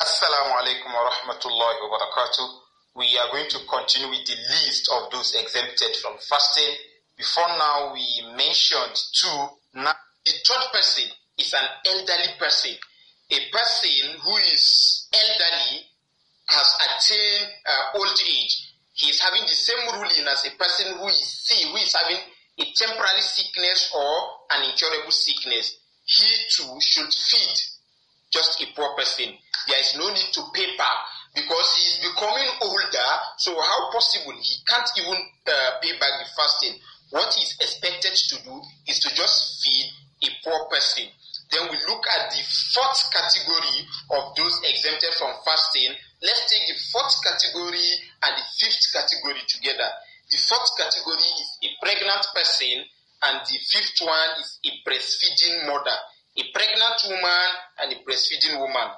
Assalamu alaikum wa rahmatullahi wa barakatuh. We are going to continue with the list of those exempted from fasting. Before now, we mentioned two. Now, the third person is an elderly person. A person who is elderly has attained uh, old age. He is having the same ruling as a person who is sick, who is having a temporary sickness or an incurable sickness. He too should feed just a poor person. There is no need to pay back because he is becoming older. So how possible he can't even uh, pay back the fasting? What he is expected to do is to just feed a poor person. Then we look at the fourth category of those exempted from fasting. Let's take the fourth category and the fifth category together. The fourth category is a pregnant person, and the fifth one is a breastfeeding mother a pregnant woman breastfeeding woman,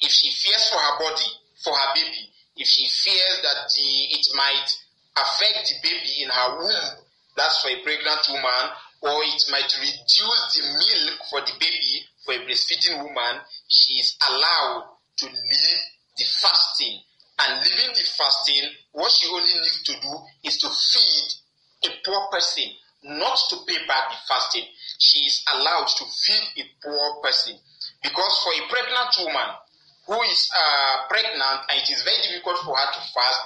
if she fears for her body, for her baby, if she fears that the, it might affect the baby in her womb, that's for a pregnant woman, or it might reduce the milk for the baby for a breastfeeding woman, she is allowed to leave the fasting. And leaving the fasting, what she only needs to do is to feed a poor person, not to pay back the fasting she is allowed to feed a poor person. Because for a pregnant woman who is uh, pregnant and it is very difficult for her to fast,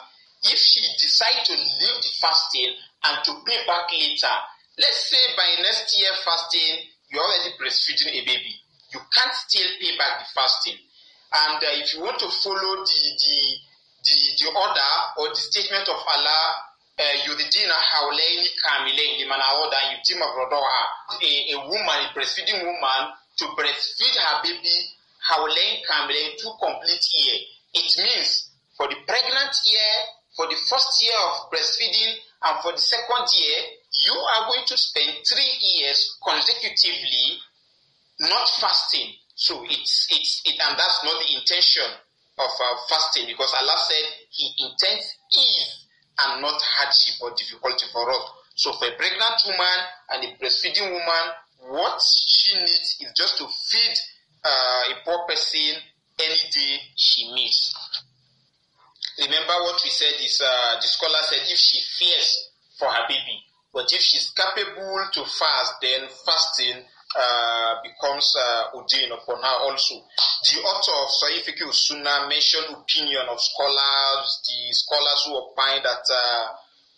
if she decides to leave the fasting and to pay back later, let's say by next year fasting, you're already breastfeeding a baby. You can't still pay back the fasting. And uh, if you want to follow the, the, the, the order or the statement of Allah yuridina haulaini kamilain liman aoda yutima rodoha a, a woman a breastfeeding woman to breastfeed her baby haulain kamilain two complete year it means for the pregnant year for the first year of breastfeeding and for the second year you are going to spend three years consecutively not fasting so it's it's it and that's not the intention of uh, fasting because allah said he intends ease and not hardship or difficulty for us. So for a pregnant woman and a breastfeeding woman, what she needs is just to feed uh, a poor person any day she meets. Remember what we said is uh, the scholar said if she fears for her baby, but if she's capable to fast, then fasting uh, becomes uh, ordained upon her also. The author of Sahih Fiqh Sunnah mentioned opinion of scholars, the scholars who opine that uh,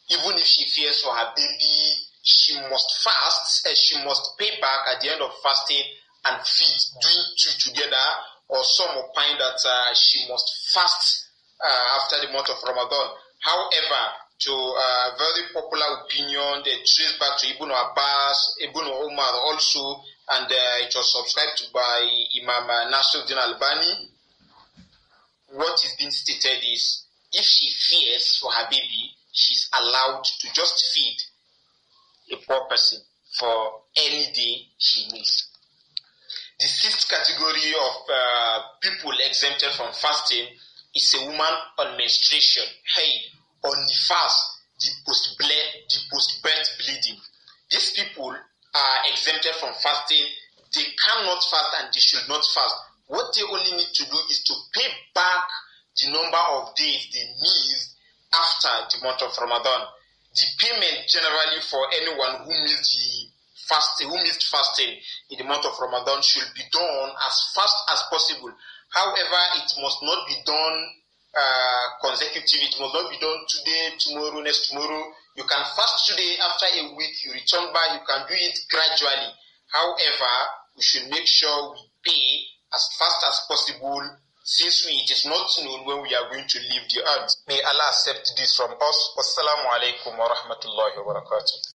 even if she fears for her baby, she must fast, and she must pay back at the end of fasting and feed, doing two together, or some opine that uh, she must fast uh, after the month of Ramadan. However, to a very popular opinion that trace back to Ibn Abbas, Ibn Umar also, and uh, it was subscribed to by Imam uh, Nasruddin Albani. What is being stated is if she fears for her baby, she's allowed to just feed a poor person for any day she needs. The sixth category of uh, people exempted from fasting is a woman on menstruation. Hey, on the fast, the post the post birth bleeding. These people are exempted from fasting. They cannot fast and they should not fast. What they only need to do is to pay back the number of days they missed after the month of Ramadan. The payment generally for anyone who missed the fasting, who missed fasting in the month of Ramadan should be done as fast as possible. However, it must not be done uh, consecutive. It must not be done today, tomorrow, next tomorrow. You can fast today. After a week, you return back. You can do it gradually. However, we should make sure we pay as fast as possible since we, it is not known when we are going to leave the earth. May Allah accept this from us. Wassalamu alaikum wa rahmatullahi wa barakatuh.